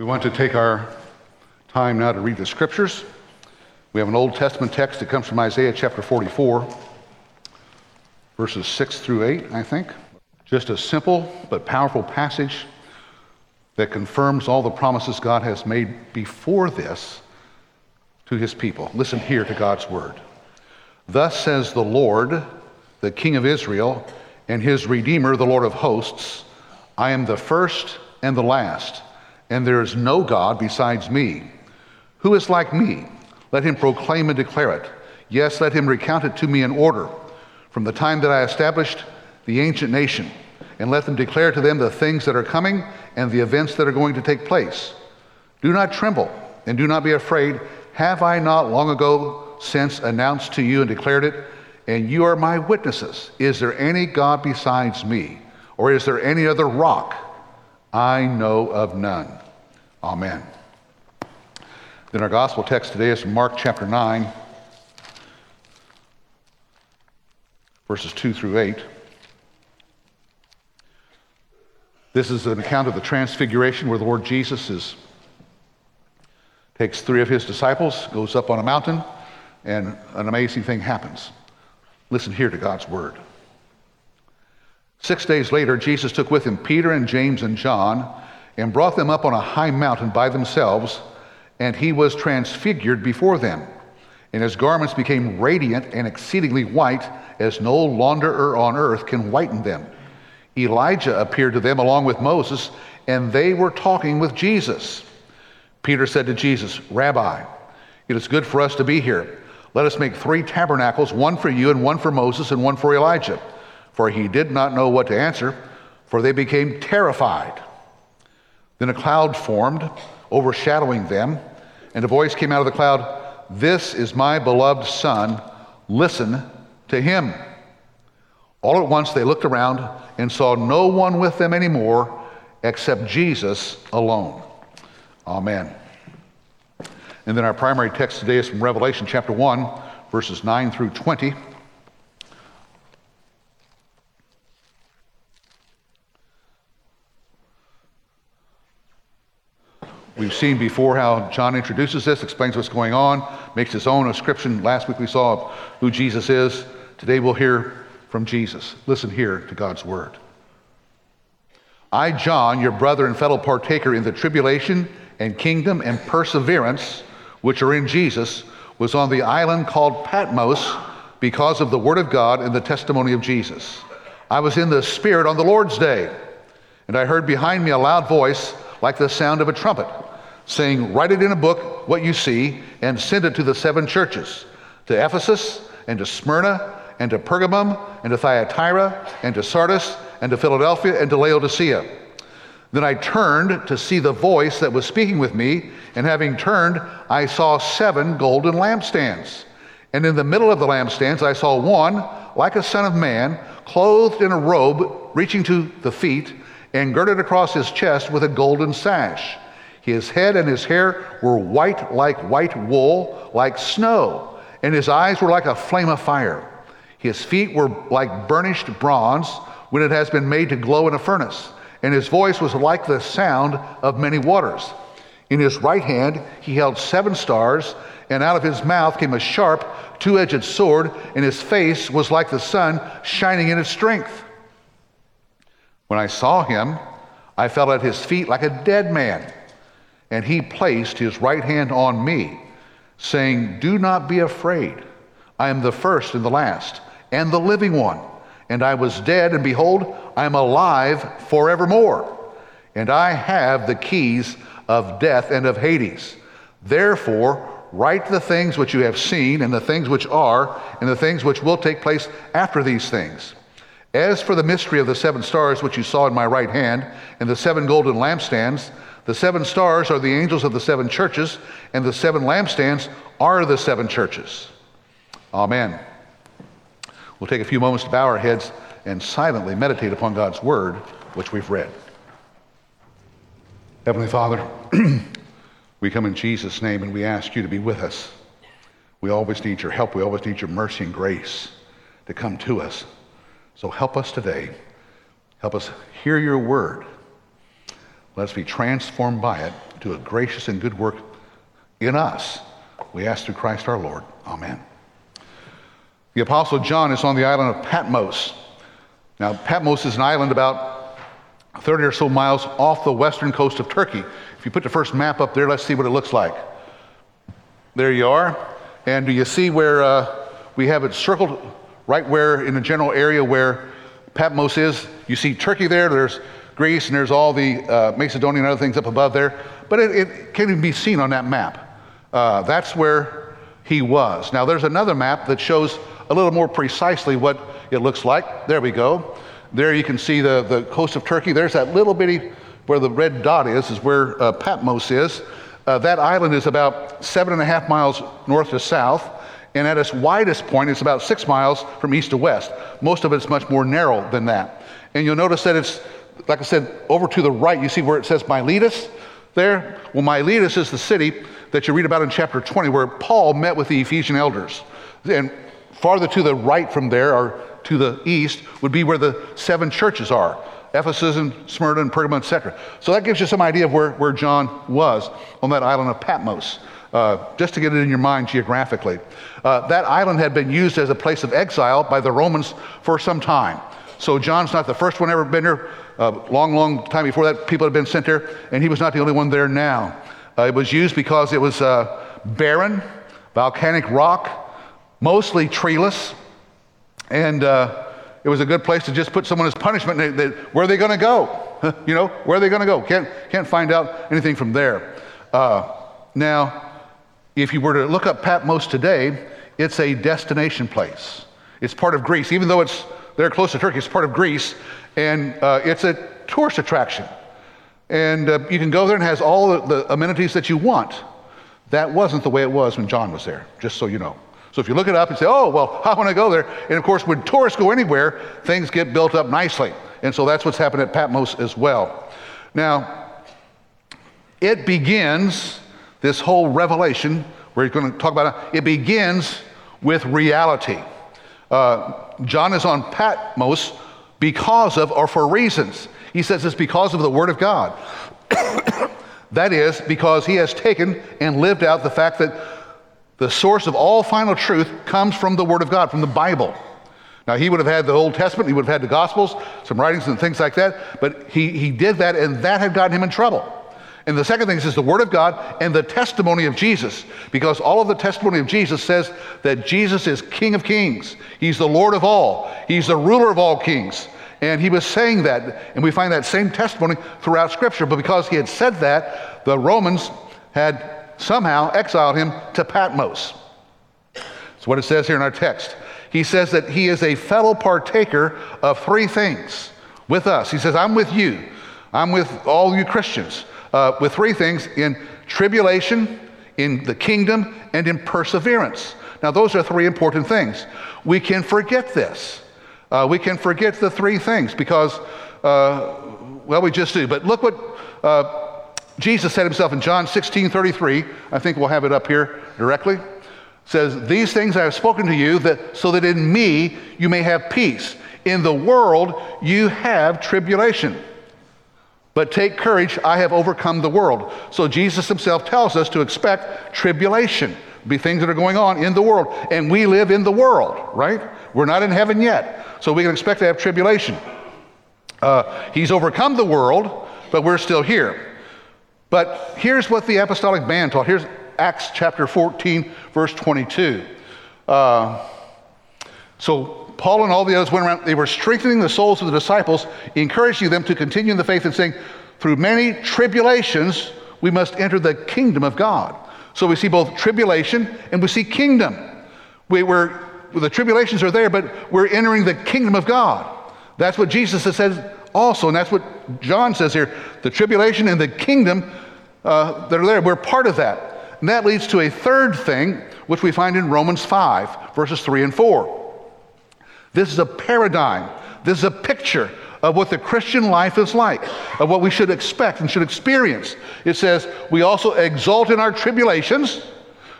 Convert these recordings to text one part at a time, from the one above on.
We want to take our time now to read the scriptures. We have an Old Testament text that comes from Isaiah chapter 44, verses 6 through 8, I think. Just a simple but powerful passage that confirms all the promises God has made before this to his people. Listen here to God's word. Thus says the Lord, the King of Israel, and his Redeemer, the Lord of hosts I am the first and the last, and there is no God besides me. Who is like me? Let him proclaim and declare it. Yes, let him recount it to me in order. From the time that I established the ancient nation, and let them declare to them the things that are coming and the events that are going to take place. Do not tremble and do not be afraid. Have I not long ago since announced to you and declared it? And you are my witnesses. Is there any God besides me? Or is there any other rock? I know of none. Amen. Then our gospel text today is from Mark chapter 9, verses 2 through 8. This is an account of the transfiguration where the Lord Jesus is, takes three of his disciples, goes up on a mountain, and an amazing thing happens. Listen here to God's word. Six days later, Jesus took with him Peter and James and John and brought them up on a high mountain by themselves, and he was transfigured before them. And his garments became radiant and exceedingly white, as no launderer on earth can whiten them. Elijah appeared to them along with Moses, and they were talking with Jesus. Peter said to Jesus, Rabbi, it is good for us to be here. Let us make three tabernacles, one for you, and one for Moses, and one for Elijah. For he did not know what to answer, for they became terrified. Then a cloud formed, overshadowing them, and a voice came out of the cloud This is my beloved Son, listen to him. All at once they looked around and saw no one with them anymore except Jesus alone. Amen. And then our primary text today is from Revelation chapter 1, verses 9 through 20. We've seen before how John introduces this, explains what's going on, makes his own ascription. Last week we saw who Jesus is. Today we'll hear from Jesus. Listen here to God's word. I, John, your brother and fellow partaker in the tribulation and kingdom and perseverance which are in Jesus, was on the island called Patmos because of the word of God and the testimony of Jesus. I was in the Spirit on the Lord's day, and I heard behind me a loud voice like the sound of a trumpet saying, Write it in a book, what you see, and send it to the seven churches to Ephesus, and to Smyrna, and to Pergamum, and to Thyatira, and to Sardis, and to Philadelphia, and to Laodicea. Then I turned to see the voice that was speaking with me, and having turned, I saw seven golden lampstands. And in the middle of the lampstands, I saw one like a son of man, clothed in a robe reaching to the feet, and girded across his chest with a golden sash. His head and his hair were white like white wool, like snow, and his eyes were like a flame of fire. His feet were like burnished bronze when it has been made to glow in a furnace, and his voice was like the sound of many waters. In his right hand he held seven stars, and out of his mouth came a sharp, two edged sword, and his face was like the sun shining in its strength. When I saw him, I fell at his feet like a dead man. And he placed his right hand on me, saying, Do not be afraid. I am the first and the last, and the living one. And I was dead, and behold, I am alive forevermore. And I have the keys of death and of Hades. Therefore, write the things which you have seen, and the things which are, and the things which will take place after these things. As for the mystery of the seven stars which you saw in my right hand, and the seven golden lampstands, the seven stars are the angels of the seven churches, and the seven lampstands are the seven churches. Amen. We'll take a few moments to bow our heads and silently meditate upon God's word, which we've read. Heavenly Father, we come in Jesus' name and we ask you to be with us. We always need your help. We always need your mercy and grace to come to us. So help us today. Help us hear your word let us be transformed by it. to a gracious and good work in us. We ask through Christ our Lord. Amen. The Apostle John is on the island of Patmos. Now, Patmos is an island about 30 or so miles off the western coast of Turkey. If you put the first map up there, let's see what it looks like. There you are. And do you see where uh, we have it circled right where in the general area where Patmos is? You see Turkey there, there's Greece, and there's all the uh, Macedonian and other things up above there. But it, it can't even be seen on that map. Uh, that's where he was. Now, there's another map that shows a little more precisely what it looks like. There we go. There you can see the, the coast of Turkey. There's that little bitty, where the red dot is, is where uh, Patmos is. Uh, that island is about seven and a half miles north to south, and at its widest point, it's about six miles from east to west. Most of it's much more narrow than that. And you'll notice that it's, like I said, over to the right, you see where it says Miletus there? Well, Miletus is the city that you read about in chapter 20 where Paul met with the Ephesian elders. And farther to the right from there, or to the east, would be where the seven churches are Ephesus and Smyrna and Pergamum, etc. So that gives you some idea of where, where John was on that island of Patmos. Uh, just to get it in your mind geographically. Uh, that island had been used as a place of exile by the Romans for some time. So John's not the first one ever been there. Uh, long, long time before that, people had been sent there, and he was not the only one there now. Uh, it was used because it was uh, barren, volcanic rock, mostly treeless, and uh, it was a good place to just put someone as punishment. They, they, where are they going to go? you know, where are they going to go? Can't, can't find out anything from there. Uh, now, if you were to look up Patmos today, it's a destination place. It's part of Greece, even though it's there close to Turkey. It's part of Greece, and uh, it's a tourist attraction. And uh, you can go there and has all the, the amenities that you want. That wasn't the way it was when John was there, just so you know. So if you look it up and say, oh, well, I want to go there. And of course, when tourists go anywhere, things get built up nicely. And so that's what's happened at Patmos as well. Now, it begins, this whole revelation, we're going to talk about it, it begins with reality. Uh, John is on Patmos because of or for reasons. He says it's because of the Word of God. that is, because he has taken and lived out the fact that the source of all final truth comes from the Word of God, from the Bible. Now, he would have had the Old Testament, he would have had the Gospels, some writings and things like that, but he, he did that, and that had gotten him in trouble. And the second thing is the Word of God and the testimony of Jesus, because all of the testimony of Jesus says that Jesus is King of kings. He's the Lord of all, He's the ruler of all kings. And he was saying that, and we find that same testimony throughout Scripture. But because he had said that, the Romans had somehow exiled him to Patmos. That's what it says here in our text. He says that he is a fellow partaker of three things with us. He says, I'm with you. I'm with all you Christians uh, with three things in tribulation, in the kingdom, and in perseverance. Now, those are three important things. We can forget this. Uh, we can forget the three things because, uh, well, we just do. But look what uh, Jesus said himself in John 16 33, I think we'll have it up here directly. says, These things I have spoken to you that so that in me you may have peace. In the world you have tribulation. But take courage, I have overcome the world. So Jesus himself tells us to expect tribulation, be things that are going on in the world. And we live in the world, right? We're not in heaven yet. So we can expect to have tribulation. Uh, he's overcome the world, but we're still here. But here's what the apostolic band taught. Here's Acts chapter 14, verse 22. Uh, so Paul and all the others went around, they were strengthening the souls of the disciples, encouraging them to continue in the faith and saying, through many tribulations, we must enter the kingdom of God. So we see both tribulation and we see kingdom. We, were the tribulations are there, but we're entering the kingdom of God. That's what Jesus said also, and that's what John says here. The tribulation and the kingdom uh, that are there. We're part of that. And that leads to a third thing, which we find in Romans 5, verses 3 and 4. This is a paradigm, this is a picture of what the Christian life is like, of what we should expect and should experience. It says, We also exult in our tribulations,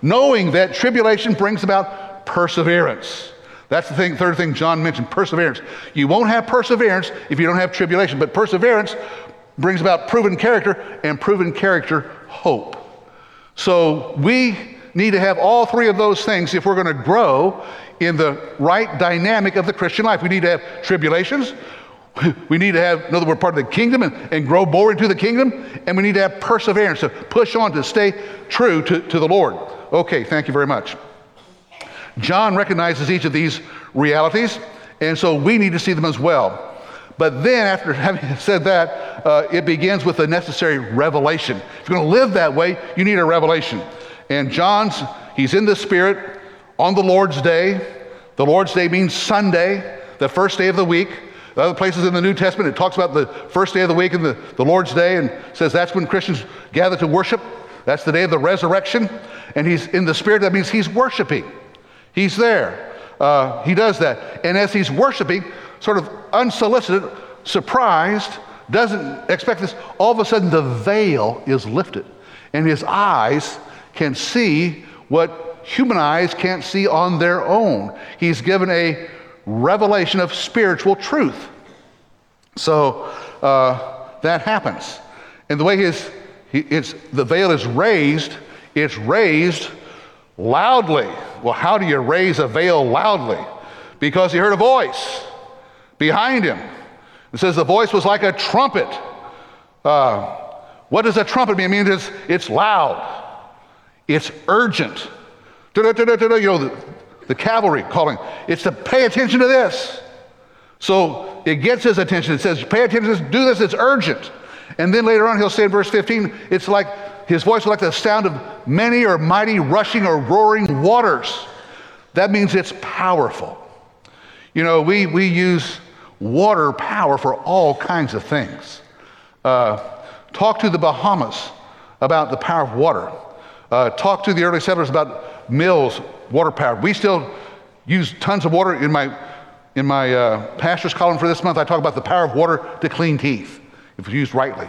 knowing that tribulation brings about perseverance. That's the thing, third thing John mentioned perseverance. You won't have perseverance if you don't have tribulation, but perseverance brings about proven character, and proven character hope. So we need to have all three of those things if we're going to grow in the right dynamic of the Christian life. We need to have tribulations. We need to have, in other words, part of the kingdom and, and grow more into the kingdom. And we need to have perseverance to push on to stay true to, to the Lord. Okay, thank you very much. John recognizes each of these realities, and so we need to see them as well. But then, after having said that, uh, it begins with the necessary revelation. If you're going to live that way, you need a revelation. And John's, he's in the Spirit on the Lord's Day. The Lord's Day means Sunday, the first day of the week. The other places in the New Testament, it talks about the first day of the week and the, the Lord's Day and says that's when Christians gather to worship. That's the day of the resurrection. And he's in the Spirit, that means he's worshiping. He's there. Uh, he does that. And as he's worshiping, sort of unsolicited, surprised, doesn't expect this, all of a sudden the veil is lifted. And his eyes can see what human eyes can't see on their own. He's given a revelation of spiritual truth. So uh, that happens. And the way his, it's, the veil is raised, it's raised loudly. Well, how do you raise a veil loudly? Because he heard a voice behind him. It says the voice was like a trumpet. Uh, what does a trumpet mean? It means it's, it's loud, it's urgent. You know, the, the cavalry calling. It's to pay attention to this. So it gets his attention. It says, pay attention to this, do this, it's urgent. And then later on, he'll say in verse 15, it's like his voice was like the sound of many or mighty rushing or roaring waters. That means it's powerful. You know, we, we use water power for all kinds of things. Uh, talk to the Bahamas about the power of water. Uh, talk to the early settlers about mills, water power. We still use tons of water. In my, in my uh, pastor's column for this month, I talk about the power of water to clean teeth, if used rightly.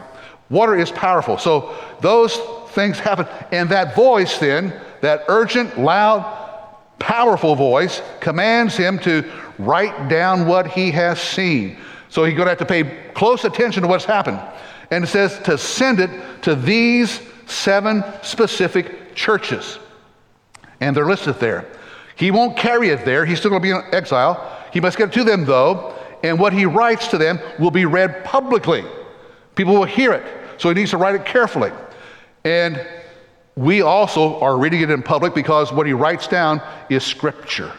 Water is powerful. So those things happen. And that voice, then, that urgent, loud, powerful voice, commands him to write down what he has seen. So he's going to have to pay close attention to what's happened. And it says to send it to these seven specific churches. And they're listed there. He won't carry it there. He's still going to be in exile. He must get it to them, though. And what he writes to them will be read publicly. People will hear it. So he needs to write it carefully. And we also are reading it in public because what he writes down is scripture.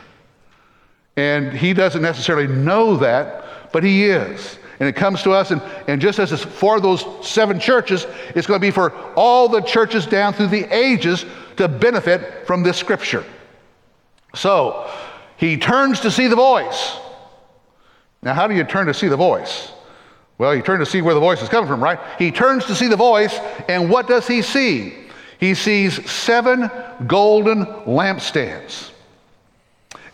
And he doesn't necessarily know that, but he is. And it comes to us, and, and just as it's for those seven churches, it's going to be for all the churches down through the ages to benefit from this scripture. So he turns to see the voice. Now, how do you turn to see the voice? Well, you turn to see where the voice is coming from, right? He turns to see the voice, and what does he see? He sees seven golden lampstands.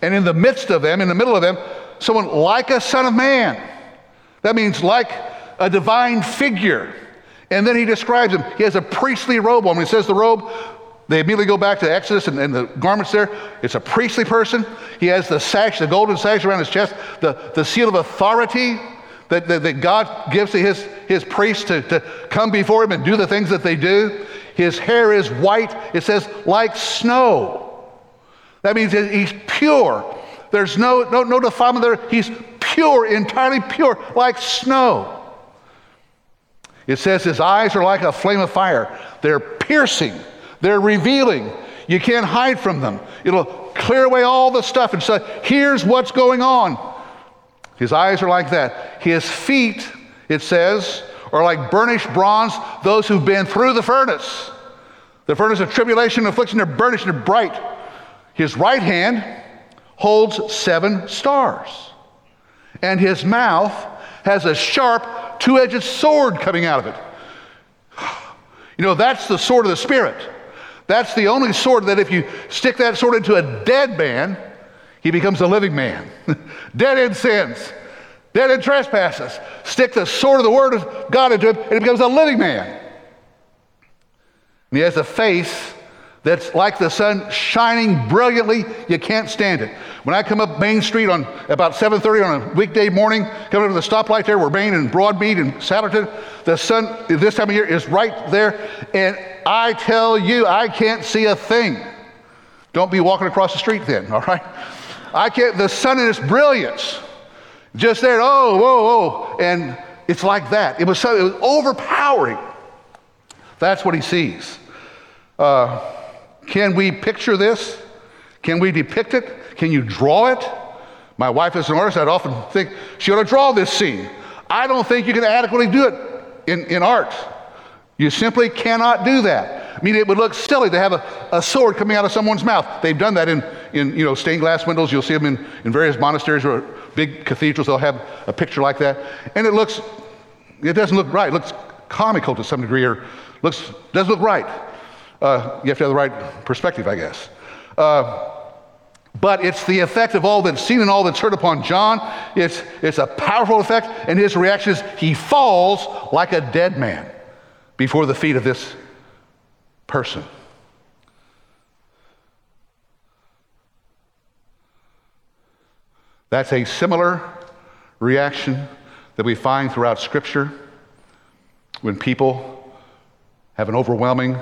And in the midst of them, in the middle of them, someone like a son of man. That means like a divine figure. And then he describes him. He has a priestly robe on. When he says the robe, they immediately go back to Exodus and, and, the garments there. It's a priestly person. He has the sash, the golden sash around his chest, the, the seal of authority that, that, that God gives to his, his priests to, to come before him and do the things that they do. His hair is white, it says, like snow. That means he's pure. There's no, no, no defilement there. He's pure, entirely pure, like snow. It says his eyes are like a flame of fire. They're piercing, they're revealing. You can't hide from them. It'll clear away all the stuff and say, here's what's going on. His eyes are like that. His feet, it says, are like burnished bronze, those who've been through the furnace. The furnace of tribulation and affliction, they're burnished and bright. His right hand holds seven stars, and his mouth has a sharp, two edged sword coming out of it. You know, that's the sword of the Spirit. That's the only sword that if you stick that sword into a dead man, he becomes a living man. dead in sins, dead in trespasses. Stick the sword of the Word of God into him, and he becomes a living man. And he has a face that's like the sun shining brilliantly. You can't stand it. When I come up Main Street on about 7:30 on a weekday morning, coming up to the stoplight there, where Main and Broadmead and Satterton, the sun this time of year is right there, and I tell you, I can't see a thing. Don't be walking across the street then, all right? I can't. The sun in its brilliance, just there. Oh, whoa, whoa, and it's like that. It was so, it was overpowering. That's what he sees. Uh, can we picture this? Can we depict it? Can you draw it? My wife is an artist. I'd often think she ought to draw this scene. I don't think you can adequately do it in, in art. You simply cannot do that. I mean, it would look silly to have a, a sword coming out of someone's mouth. They've done that in, in you know, stained glass windows. You'll see them in, in various monasteries or big cathedrals. They'll have a picture like that. And it looks, it doesn't look right. It looks comical to some degree or looks, doesn't look right. Uh, you have to have the right perspective, I guess. Uh, but it's the effect of all that's seen and all that's heard upon John. It's, it's a powerful effect, and his reaction is he falls like a dead man before the feet of this person. That's a similar reaction that we find throughout Scripture when people have an overwhelming,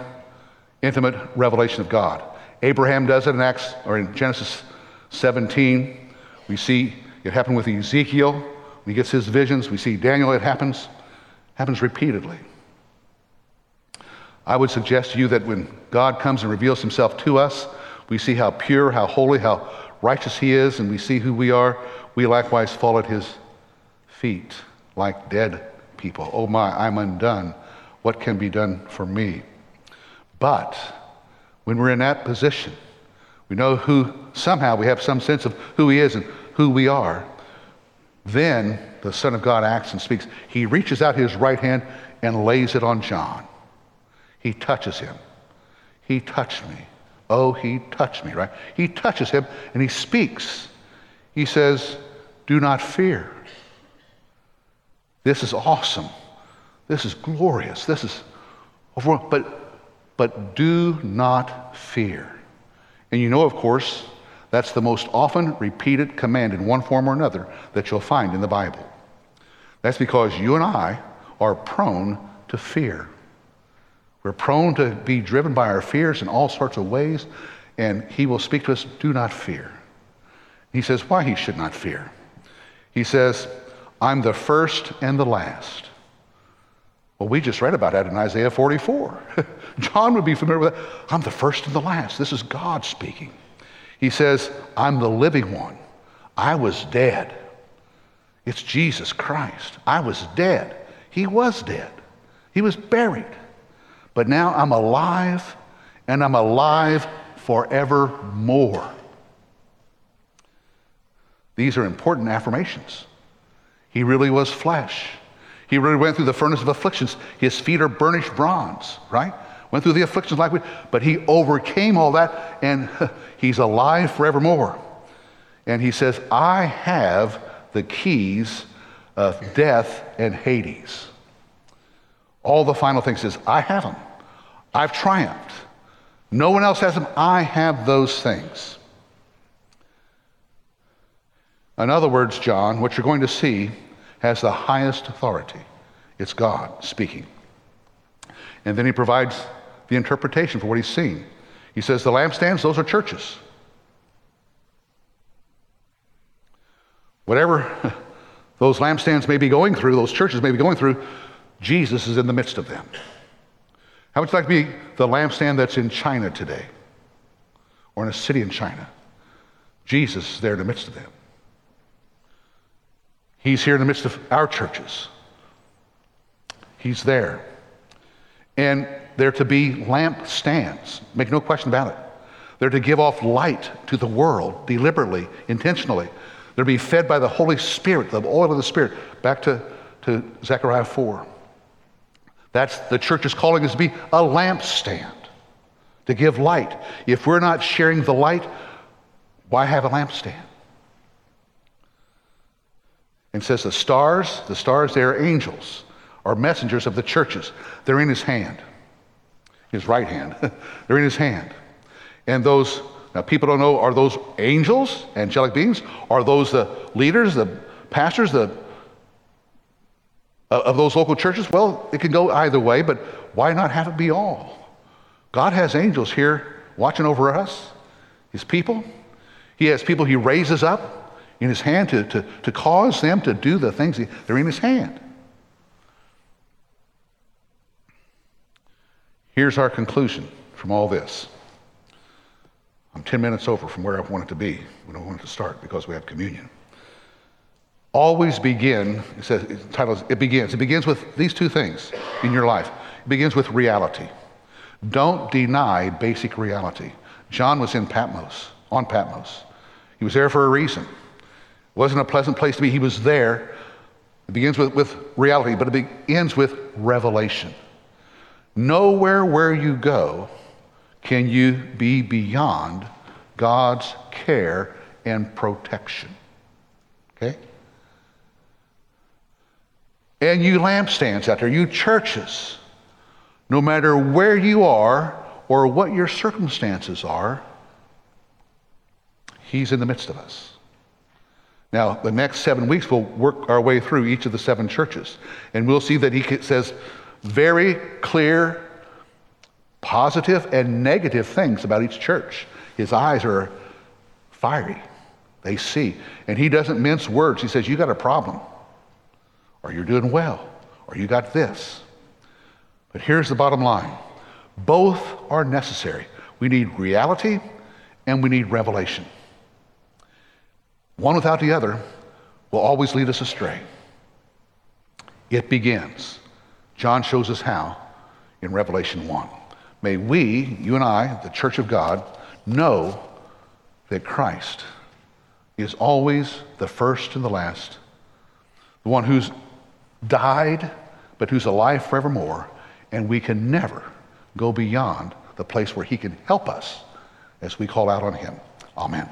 intimate revelation of God. Abraham does it in Acts or in Genesis 17. We see it happen with Ezekiel when he gets his visions. We see Daniel, it happens, happens repeatedly. I would suggest to you that when God comes and reveals himself to us, we see how pure, how holy, how righteous he is, and we see who we are. We likewise fall at his feet like dead people. Oh my, I'm undone. What can be done for me? But when we're in that position, we know who, somehow we have some sense of who He is and who we are. Then the Son of God acts and speaks. He reaches out His right hand and lays it on John. He touches him. He touched me. Oh, he touched me, right? He touches him and he speaks. He says, Do not fear. This is awesome. This is glorious. This is, but but do not fear. And you know, of course, that's the most often repeated command in one form or another that you'll find in the Bible. That's because you and I are prone to fear. We're prone to be driven by our fears in all sorts of ways, and He will speak to us do not fear. He says, why He should not fear. He says, I'm the first and the last. Well, we just read about that in Isaiah 44. John would be familiar with that. I'm the first and the last. This is God speaking. He says, I'm the living one. I was dead. It's Jesus Christ. I was dead. He was dead. He was buried. But now I'm alive, and I'm alive forevermore. These are important affirmations. He really was flesh. He really went through the furnace of afflictions. His feet are burnished bronze, right? Went through the afflictions like we, but he overcame all that and he's alive forevermore. And he says, I have the keys of death and Hades. All the final things is, I have them. I've triumphed. No one else has them. I have those things. In other words, John, what you're going to see has the highest authority. It's God speaking. And then he provides the interpretation for what he's seeing. He says the lampstands, those are churches. Whatever those lampstands may be going through, those churches may be going through, Jesus is in the midst of them. How would you like to be the lampstand that's in China today? Or in a city in China? Jesus is there in the midst of them. He's here in the midst of our churches. He's there. And they're to be lamp stands, make no question about it. They're to give off light to the world deliberately, intentionally. They're to be fed by the Holy Spirit, the oil of the Spirit. Back to, to Zechariah 4. That's the church's calling is to be a lampstand, to give light. If we're not sharing the light, why have a lampstand? And says the stars, the stars, they are angels, are messengers of the churches. They're in his hand, his right hand. They're in his hand. And those now people don't know, are those angels, angelic beings? Are those the leaders, the pastors, the of those local churches? Well, it can go either way, but why not have it be all? God has angels here watching over us, his people. He has people he raises up in his hand to, to, to cause them to do the things that are in his hand. Here's our conclusion from all this. I'm 10 minutes over from where I wanted to be when I wanted to start because we have communion. Always begin, it says, it titles, it begins. It begins with these two things in your life. It begins with reality. Don't deny basic reality. John was in Patmos, on Patmos. He was there for a reason. Wasn't a pleasant place to be. He was there. It begins with, with reality, but it begins with revelation. Nowhere where you go can you be beyond God's care and protection. Okay? And you lampstands out there, you churches, no matter where you are or what your circumstances are, He's in the midst of us. Now, the next seven weeks, we'll work our way through each of the seven churches, and we'll see that He says very clear positive and negative things about each church. His eyes are fiery, they see. And he doesn't mince words. He says, You got a problem, or you're doing well, or you got this. But here's the bottom line both are necessary. We need reality and we need revelation. One without the other will always lead us astray. It begins. John shows us how in Revelation 1. May we, you and I, the church of God, know that Christ is always the first and the last, the one who's died, but who's alive forevermore, and we can never go beyond the place where he can help us as we call out on him. Amen.